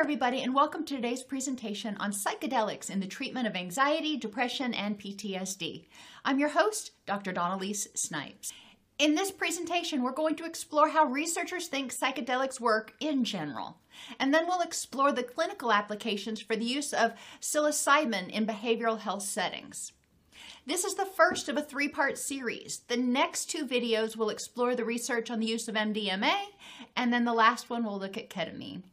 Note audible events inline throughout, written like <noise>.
Everybody, and welcome to today's presentation on psychedelics in the treatment of anxiety, depression, and PTSD. I'm your host, Dr. Dawn-Elise Snipes. In this presentation, we're going to explore how researchers think psychedelics work in general. And then we'll explore the clinical applications for the use of psilocybin in behavioral health settings. This is the first of a three-part series. The next two videos will explore the research on the use of MDMA, and then the last one will look at ketamine.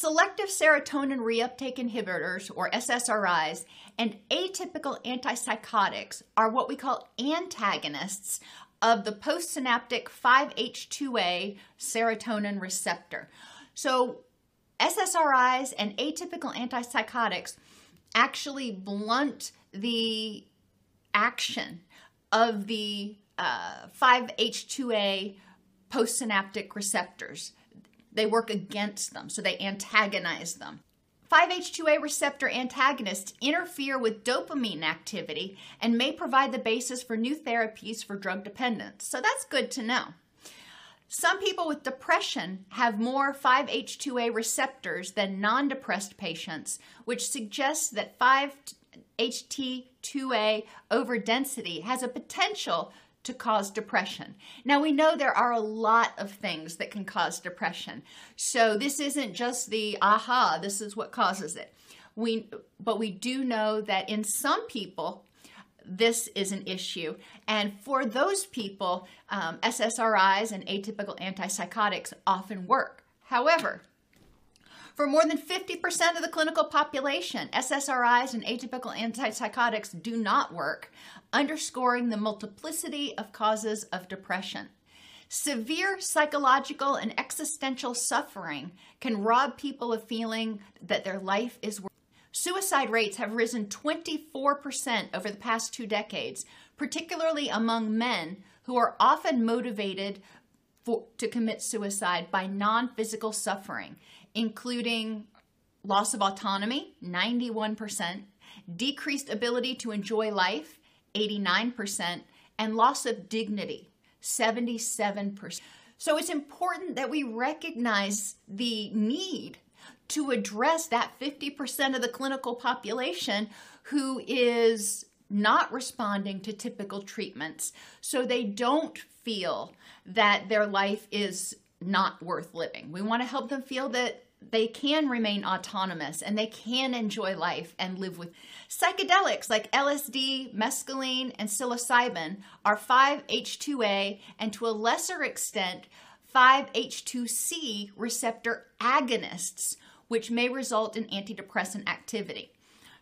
Selective serotonin reuptake inhibitors, or SSRIs, and atypical antipsychotics are what we call antagonists of the postsynaptic 5-HT2A serotonin receptor. So SSRIs and atypical antipsychotics actually blunt the action of the uh, 5-HT2A postsynaptic receptors. They work against them, so they antagonize them. 5-HT2A receptor antagonists interfere with dopamine activity and may provide the basis for new therapies for drug dependence. So that's good to know. Some people with depression have more 5-HT2A receptors than non-depressed patients, which suggests that 5-HT2A overdensity has a potential to cause depression. Now we know there are a lot of things that can cause depression. So this isn't just the aha, this is what causes it. We but we do know that in some people this is an issue. And for those people, um, SSRIs and atypical antipsychotics often work. However, for more than 50% of the clinical population, SSRIs and atypical antipsychotics do not work, underscoring the multiplicity of causes of depression. Severe psychological and existential suffering can rob people of feeling that their life is worth. Suicide rates have risen 24% over the past two decades, particularly among men who are often motivated for, to commit suicide by non physical suffering, including loss of autonomy, 91%, decreased ability to enjoy life, 89%, and loss of dignity, 77%. So it's important that we recognize the need to address that 50% of the clinical population who is not responding to typical treatments so they don't feel that their life is not worth living. We want to help them feel that they can remain autonomous and they can enjoy life and live with psychedelics like LSD, mescaline, and psilocybin are 5-H2A and to a lesser extent 5-H2C receptor agonists, which may result in antidepressant activity.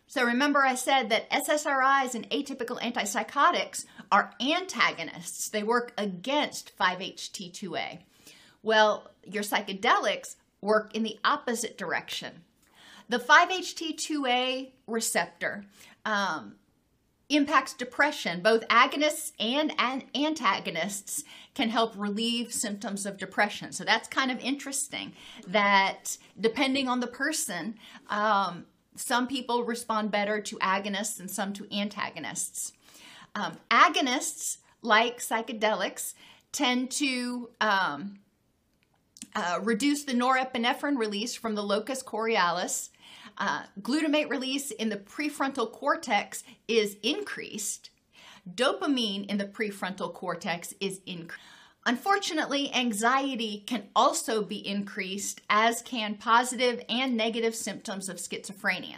So remember I said that SSRIs and atypical antipsychotics are antagonists. They work against 5-HT2A. Well, your psychedelics work in the opposite direction. The 5-HT2A receptor um, impacts depression. Both agonists and antagonists can help relieve symptoms of depression. So that's kind of interesting that depending on the person, um, some people respond better to agonists and some to antagonists. Um, agonists, like psychedelics, tend to um, uh, reduce the norepinephrine release from the locus coeruleus. Uh, glutamate release in the prefrontal cortex is increased. Dopamine in the prefrontal cortex is increased. Unfortunately, anxiety can also be increased, as can positive and negative symptoms of schizophrenia.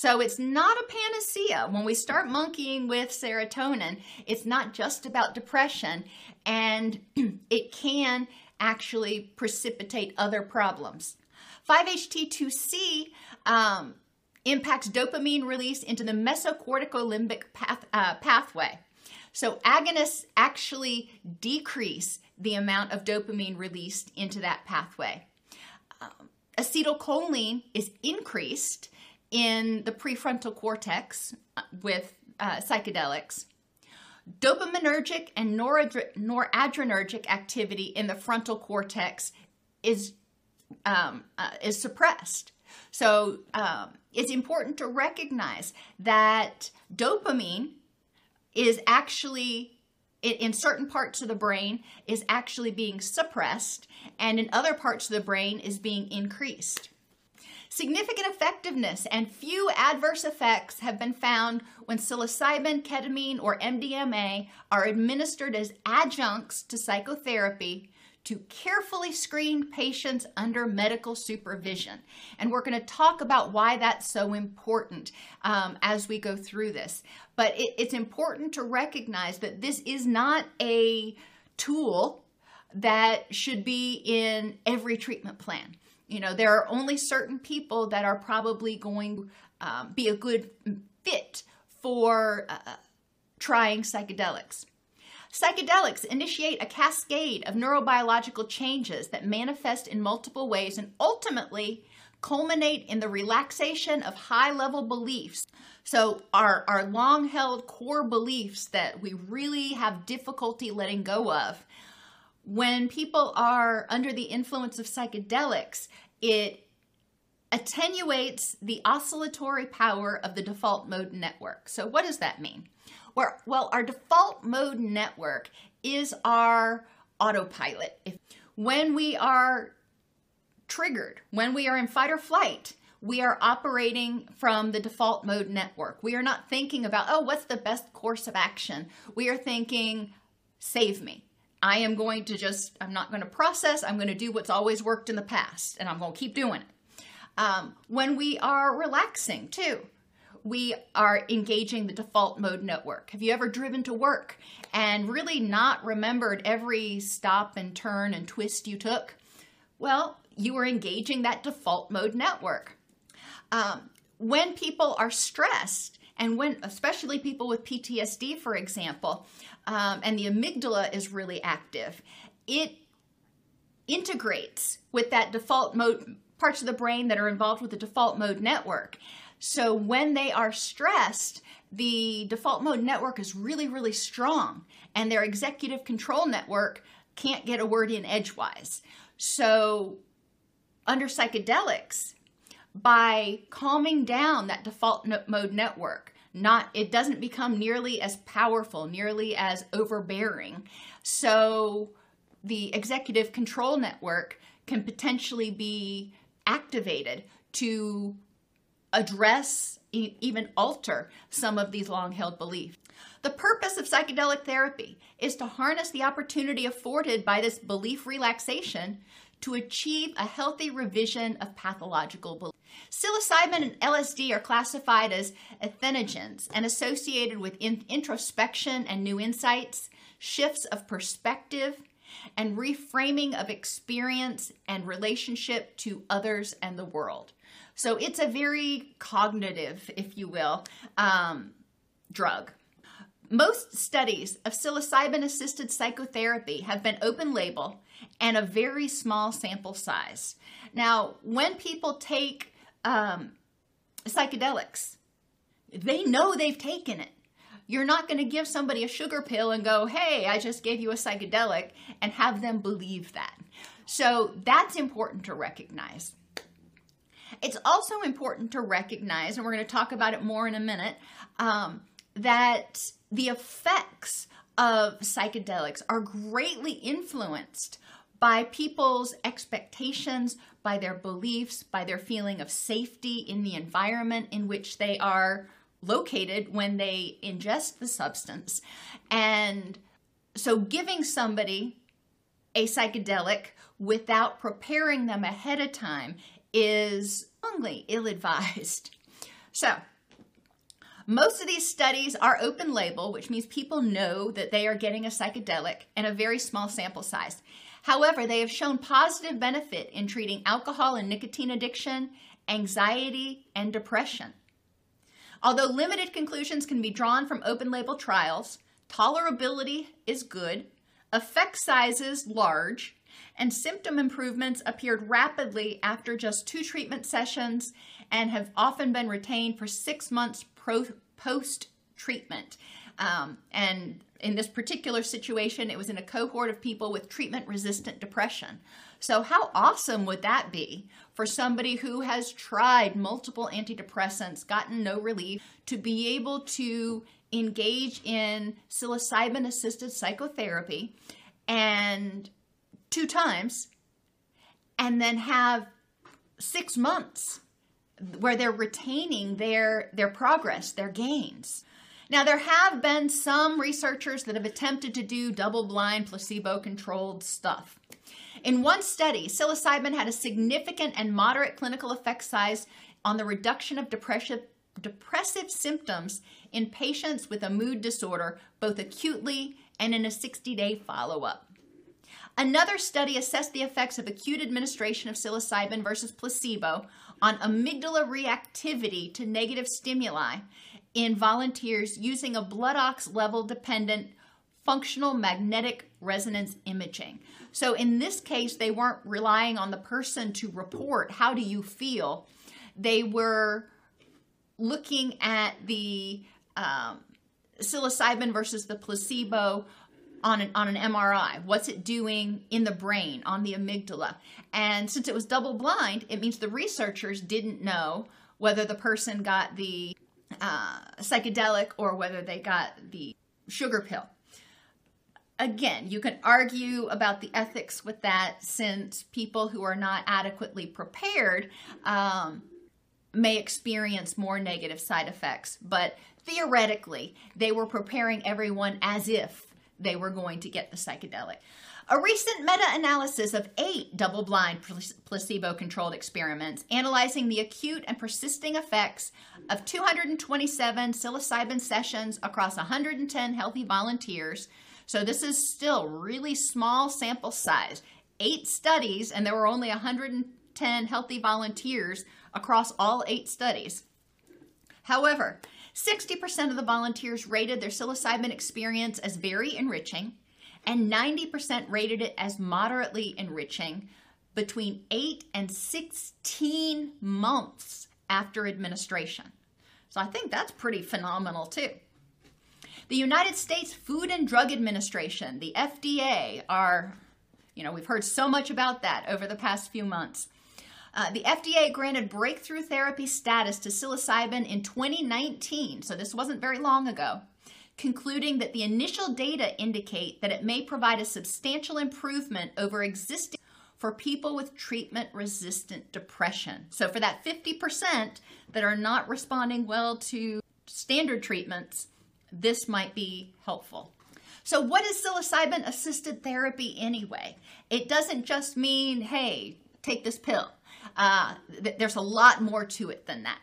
So it's not a panacea. When we start monkeying with serotonin, it's not just about depression, and <clears throat> it can actually precipitate other problems. 5-HT2C um, impacts dopamine release into the mesocorticolimbic path, uh, pathway. So agonists actually decrease the amount of dopamine released into that pathway. Um, acetylcholine is increased in the prefrontal cortex uh, with uh, psychedelics. Dopaminergic and noradrenergic activity in the frontal cortex is um, uh, is suppressed. So um, it's important to recognize that dopamine is actually in certain parts of the brain is actually being suppressed and in other parts of the brain is being increased. Significant effectiveness and few adverse effects have been found when psilocybin, ketamine, or MDMA are administered as adjuncts to psychotherapy to carefully screen patients under medical supervision. And we're going to talk about why that's so important um, as we go through this. But it, it's important to recognize that this is not a tool that should be in every treatment plan. You know, there are only certain people that are probably going to um, be a good fit for uh, trying psychedelics. Psychedelics initiate a cascade of neurobiological changes that manifest in multiple ways and ultimately culminate in the relaxation of high level beliefs. So, our, our long held core beliefs that we really have difficulty letting go of. When people are under the influence of psychedelics, it attenuates the oscillatory power of the default mode network. So, what does that mean? Well, our default mode network is our autopilot. If, when we are triggered, when we are in fight or flight, we are operating from the default mode network. We are not thinking about, oh, what's the best course of action? We are thinking, save me. I am going to just, I'm not going to process. I'm going to do what's always worked in the past, and I'm going to keep doing it. Um, when we are relaxing, too, we are engaging the default mode network. Have you ever driven to work and really not remembered every stop and turn and twist you took? Well, you are engaging that default mode network. Um, when people are stressed, and when, especially people with PTSD, for example, um, and the amygdala is really active, it integrates with that default mode parts of the brain that are involved with the default mode network. So when they are stressed, the default mode network is really, really strong, and their executive control network can't get a word in edgewise. So, under psychedelics, by calming down that default mode network, not it doesn't become nearly as powerful, nearly as overbearing. So, the executive control network can potentially be activated to address, e- even alter some of these long held beliefs. The purpose of psychedelic therapy is to harness the opportunity afforded by this belief relaxation to achieve a healthy revision of pathological beliefs. Psilocybin and LSD are classified as entheogens and associated with in- introspection and new insights, shifts of perspective, and reframing of experience and relationship to others and the world. So it's a very cognitive, if you will, um, drug. Most studies of psilocybin assisted psychotherapy have been open label and a very small sample size. Now, when people take um, psychedelics, they know they've taken it. You're not going to give somebody a sugar pill and go, hey, I just gave you a psychedelic, and have them believe that. So that's important to recognize. It's also important to recognize, and we're going to talk about it more in a minute, um, that the effects of psychedelics are greatly influenced by people's expectations, by their beliefs, by their feeling of safety in the environment in which they are located when they ingest the substance. And so, giving somebody a psychedelic without preparing them ahead of time is strongly ill advised. So, most of these studies are open label, which means people know that they are getting a psychedelic and a very small sample size. However, they have shown positive benefit in treating alcohol and nicotine addiction anxiety, and depression. Although limited conclusions can be drawn from open label trials, tolerability is good, effect sizes large, and symptom improvements appeared rapidly after just two treatment sessions and have often been retained for six months post treatment. Um, and in this particular situation, it was in a cohort of people with treatment resistant depression. So, how awesome would that be for somebody who has tried multiple antidepressants, gotten no relief, to be able to engage in psilocybin assisted psychotherapy and two times and then have six months where they're retaining their their progress their gains now there have been some researchers that have attempted to do double blind placebo controlled stuff. In one study psilocybin had a significant and moderate clinical effect size on the reduction of depressive symptoms in patients with a mood disorder both acutely and in a 60 day follow up Another study assessed the effects of acute administration of psilocybin versus placebo on amygdala reactivity to negative stimuli in volunteers using a blood ox level dependent functional magnetic resonance imaging. So in this case, they weren't relying on the person to report, how do you feel? They were looking at the um, psilocybin versus the placebo on an, on an MRI. What's it doing in the brain, on the amygdala? And since it was double blind, it means the researchers didn't know whether the person got the uh, psychedelic or whether they got the sugar pill. Again, you can argue about the ethics with that since people who are not adequately prepared um, may experience more negative side effects. But theoretically, they were preparing everyone as if they were going to get the psychedelic. A recent meta analysis of eight double blind placebo controlled experiments analyzing the acute and persisting effects of 227 psilocybin sessions across 110 healthy volunteers. So, this is still really small sample size. Eight studies, and there were only 110 healthy volunteers across all eight studies. However, 60% of the volunteers rated their psilocybin experience as very enriching, and 90% rated it as moderately enriching between 8 and 16 months after administration. So I think that's pretty phenomenal too. The United States Food and Drug Administration, the FDA, are, you know, we've heard so much about that over the past few months. Uh, the FDA granted breakthrough therapy status to psilocybin in 2019, so this wasn't very long ago, concluding that the initial data indicate that it may provide a substantial improvement over existing for people with treatment resistant depression. So, for that 50% that are not responding well to standard treatments, this might be helpful. So, what is psilocybin assisted therapy anyway? It doesn't just mean, hey, take this pill. Uh, th- there's a lot more to it than that.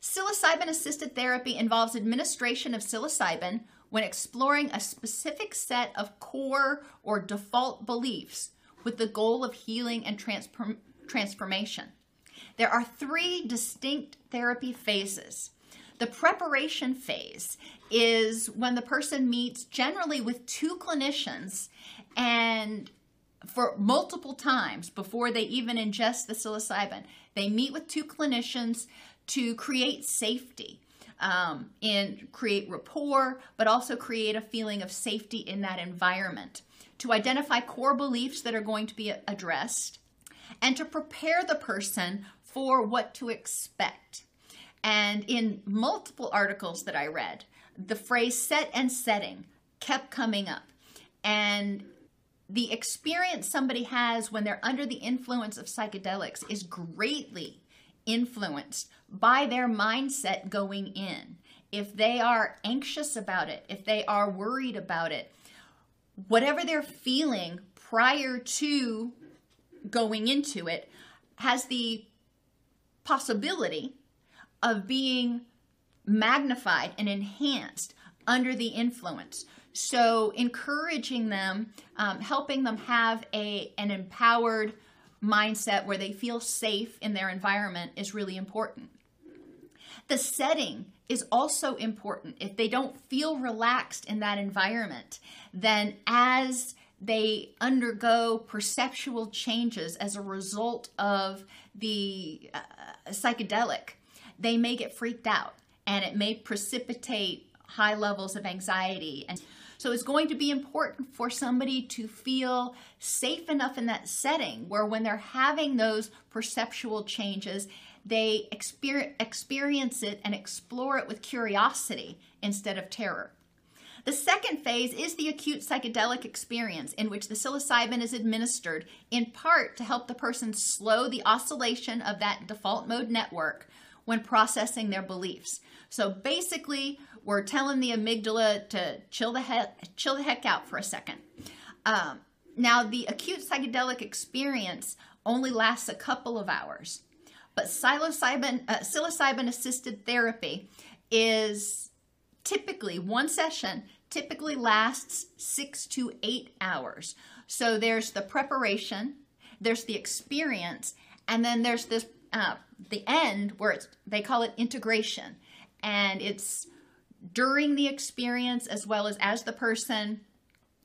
Psilocybin assisted therapy involves administration of psilocybin when exploring a specific set of core or default beliefs with the goal of healing and transform- transformation. There are three distinct therapy phases. The preparation phase is when the person meets generally with two clinicians and for multiple times before they even ingest the psilocybin. They meet with two clinicians to create safety um, and create rapport, but also create a feeling of safety in that environment, to identify core beliefs that are going to be addressed, and to prepare the person for what to expect. And in multiple articles that I read, the phrase set and setting kept coming up. And the experience somebody has when they're under the influence of psychedelics is greatly influenced by their mindset going in. If they are anxious about it, if they are worried about it, whatever they're feeling prior to going into it has the possibility of being magnified and enhanced under the influence. So, encouraging them, um, helping them have a an empowered mindset where they feel safe in their environment is really important. The setting is also important. If they don't feel relaxed in that environment, then as they undergo perceptual changes as a result of the uh, psychedelic, they may get freaked out and it may precipitate high levels of anxiety. And so it's going to be important for somebody to feel safe enough in that setting where when they're having those perceptual changes, they experience it and explore it with curiosity instead of terror. The second phase is the acute psychedelic experience, in which the psilocybin is administered in part to help the person slow the oscillation of that default mode network when processing their beliefs. So basically, we're telling the amygdala to chill the heck, chill the heck out for a second. Um, now, the acute psychedelic experience only lasts a couple of hours, but psilocybin, uh, psilocybin assisted therapy is typically one session typically lasts six to eight hours. So there's the preparation, there's the experience, and then there's this uh, the end where it's they call it integration, and it's during the experience as well as as the person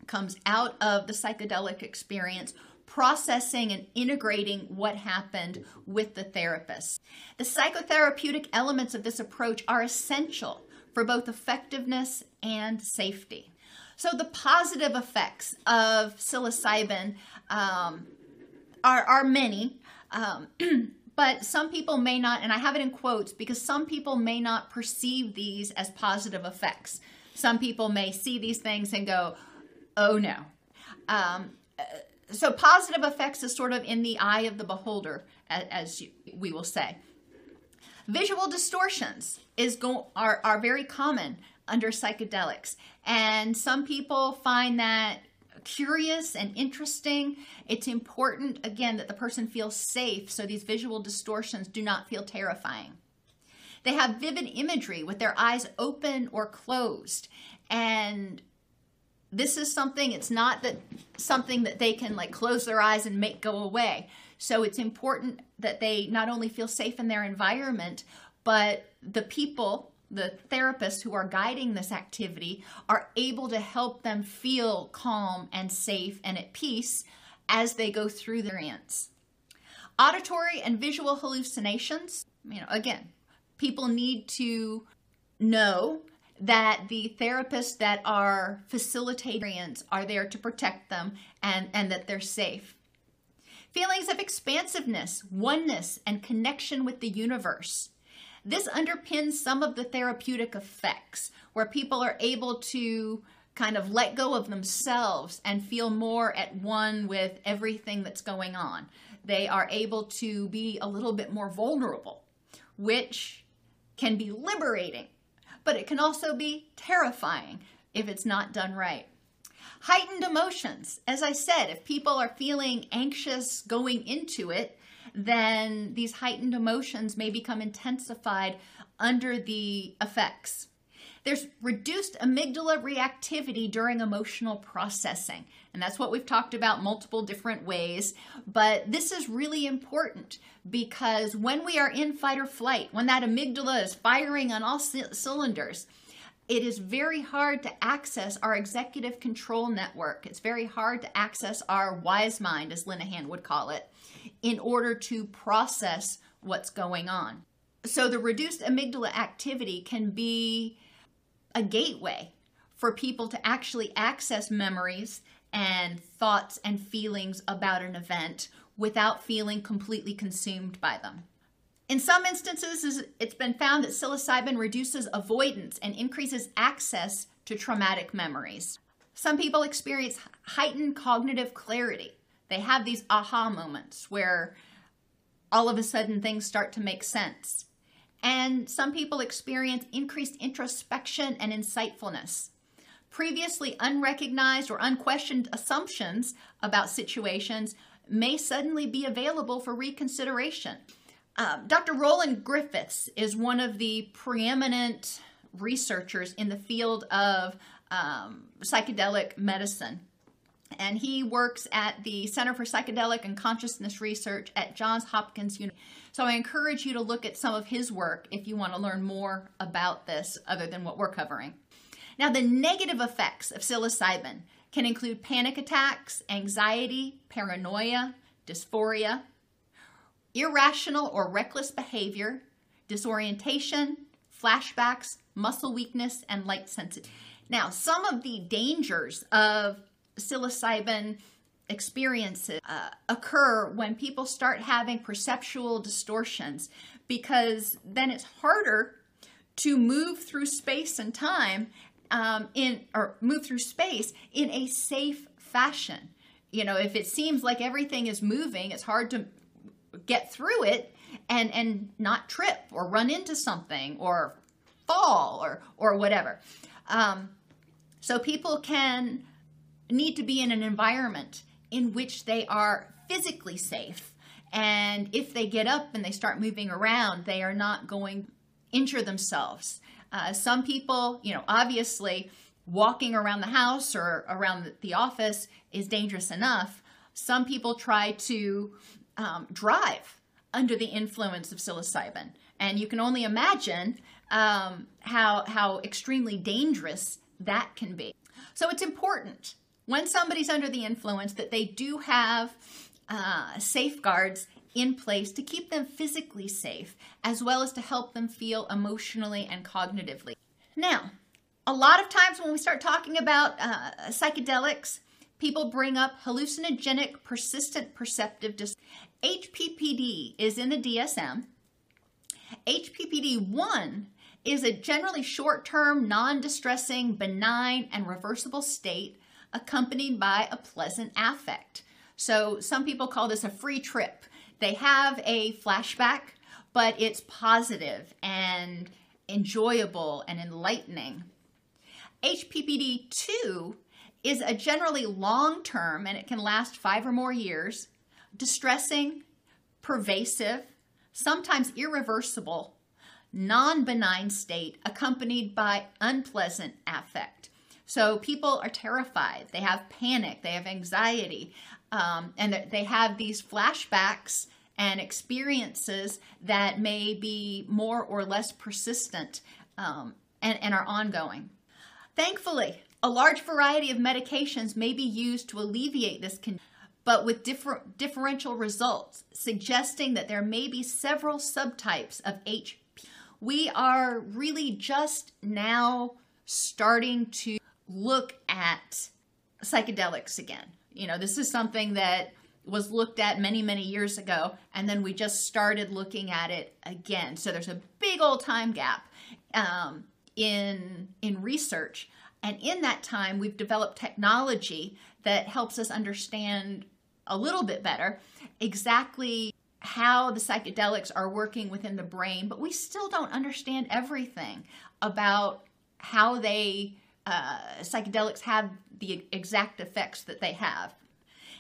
comes out of the psychedelic experience processing and integrating what happened with the therapist. The psychotherapeutic elements of this approach are essential for both effectiveness and safety. So, the positive effects of psilocybin um, are, are many. Um, <clears throat> but some people may not, and I have it in quotes because some people may not perceive these as positive effects. Some people may see these things and go, oh no. Um, so, positive effects is sort of in the eye of the beholder, as, as you, we will say. Visual distortions is go- are, are very common under psychedelics. And some people find that curious and interesting. It's important, again, that the person feels safe so these visual distortions do not feel terrifying. They have vivid imagery with their eyes open or closed. And this is something, it's not that something that they can like close their eyes and make go away. So it's important that they not only feel safe in their environment, but the people, the therapists who are guiding this activity, are able to help them feel calm and safe and at peace as they go through their experience. Auditory and visual hallucinations, you know, again, people need to know that the therapists that are facilitating are there to protect them and, and that they're safe. Feelings of expansiveness, oneness, and connection with the universe. This underpins some of the therapeutic effects where people are able to kind of let go of themselves and feel more at one with everything that's going on. They are able to be a little bit more vulnerable, which can be liberating, but it can also be terrifying if it's not done right. Heightened emotions. As I said, if people are feeling anxious going into it, then these heightened emotions may become intensified under the effects. There's reduced amygdala reactivity during emotional processing. And that's what we've talked about multiple different ways. But this is really important because when we are in fight or flight, when that amygdala is firing on all c- cylinders, it is very hard to access our executive control network. It's very hard to access our wise mind, as Linehan would call it, in order to process what's going on. So, the reduced amygdala activity can be a gateway for people to actually access memories and thoughts and feelings about an event without feeling completely consumed by them. In some instances, it's been found that psilocybin reduces avoidance and increases access to traumatic memories. Some people experience heightened cognitive clarity. They have these aha moments where all of a sudden things start to make sense. And some people experience increased introspection and insightfulness. Previously unrecognized or unquestioned assumptions about situations may suddenly be available for reconsideration. Um, Dr. Roland Griffiths is one of the preeminent researchers in the field of um, psychedelic medicine. And he works at the Center for Psychedelic and Consciousness Research at Johns Hopkins University. So I encourage you to look at some of his work if you want to learn more about this other than what we're covering. Now, the negative effects of psilocybin can include panic attacks, anxiety, paranoia, dysphoria, irrational or reckless behavior, disorientation, flashbacks, muscle weakness, and light sensitivity. Now, some of the dangers of psilocybin experiences uh, occur when people start having perceptual distortions because then it's harder to move through space and time um, in or move through space in a safe fashion. You know, if it seems like everything is moving, it's hard to get through it and and not trip or run into something or fall or or whatever. Um, so people can need to be in an environment in which they are physically safe. And if they get up and they start moving around, they are not going injure themselves. Uh, some people, you know, obviously walking around the house or around the office is dangerous enough. Some people try to um, drive under the influence of psilocybin. And you can only imagine um, how, how extremely dangerous that can be. So it's important when somebody's under the influence that they do have uh, safeguards in place to keep them physically safe, as well as to help them feel emotionally and cognitively. Now, a lot of times when we start talking about uh, psychedelics, people bring up hallucinogenic persistent perceptive dis- HPPD is in the DSM. HPPD 1 is a generally short term, non distressing, benign, and reversible state accompanied by a pleasant affect. So some people call this a free trip. They have a flashback, but it's positive and enjoyable and enlightening. HPPD 2 is a generally long term and it can last five or more years, distressing, pervasive, sometimes irreversible, non benign state accompanied by unpleasant affect. So people are terrified. They have panic. They have anxiety. Um, and they have these flashbacks and experiences that may be more or less persistent um, and, and are ongoing. Thankfully, a large variety of medications may be used to alleviate this condition but with different differential results, suggesting that there may be several subtypes of HP. We are really just now starting to look at psychedelics again. You know, this is something that was looked at many, many years ago, and then we just started looking at it again. So there's a big old time gap um, in in research, and in that time, we've developed technology that helps us understand a little bit better exactly how the psychedelics are working within the brain, but we still don't understand everything about how they uh, psychedelics have the exact effects that they have.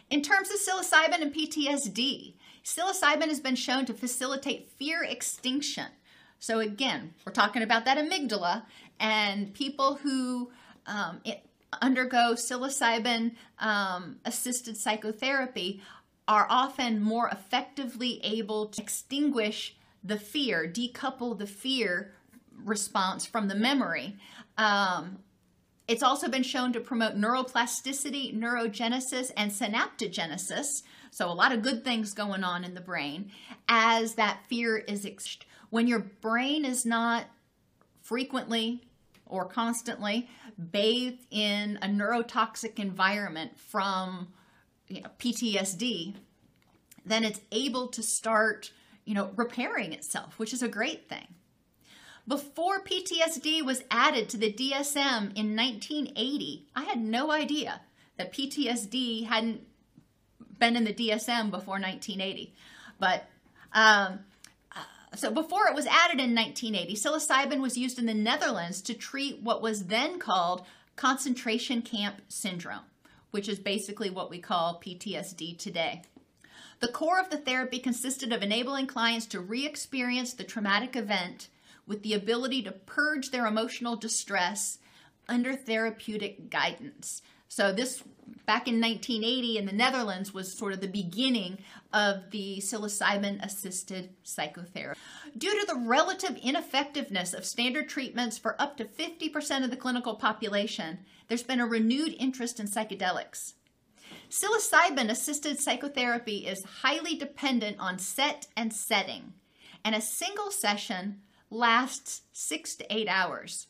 In terms of psilocybin and PTSD, psilocybin has been shown to facilitate fear extinction. So, again, we're talking about that amygdala, and people who um, undergo psilocybin um, assisted psychotherapy are often more effectively able to extinguish the fear, decouple the fear response from the memory. Um, it's also been shown to promote neuroplasticity, neurogenesis, and synaptogenesis. So, a lot of good things going on in the brain as that fear is ex- when your brain is not frequently or constantly bathed in a neurotoxic environment from you know, PTSD, then it's able to start, you know, repairing itself, which is a great thing. Before PTSD was added to the DSM in 1980, I had no idea that PTSD hadn't been in the DSM before 1980. But um, uh, so before it was added in 1980, psilocybin was used in the Netherlands to treat what was then called concentration camp syndrome, which is basically what we call PTSD today. The core of the therapy consisted of enabling clients to re experience the traumatic event with the ability to purge their emotional distress under therapeutic guidance. So this back in 1980 in the Netherlands was sort of the beginning of the psilocybin assisted psychotherapy. Due to the relative ineffectiveness of standard treatments for up to 50% of the clinical population, there's been a renewed interest in psychedelics. Psilocybin assisted psychotherapy is highly dependent on set and setting, and a single session lasts six to eight hours.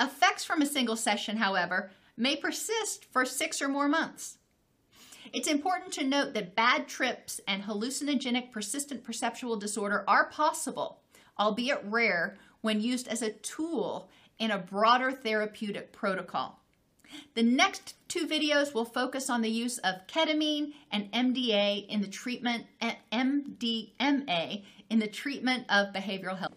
Effects from a single session, however, may persist for six or more months. It's important to note that bad trips and hallucinogenic persistent perceptual disorder are possible, albeit rare, when used as a tool in a broader therapeutic protocol. The next two videos will focus on the use of ketamine and MDA in the treatment MDMA in the treatment of behavioral health.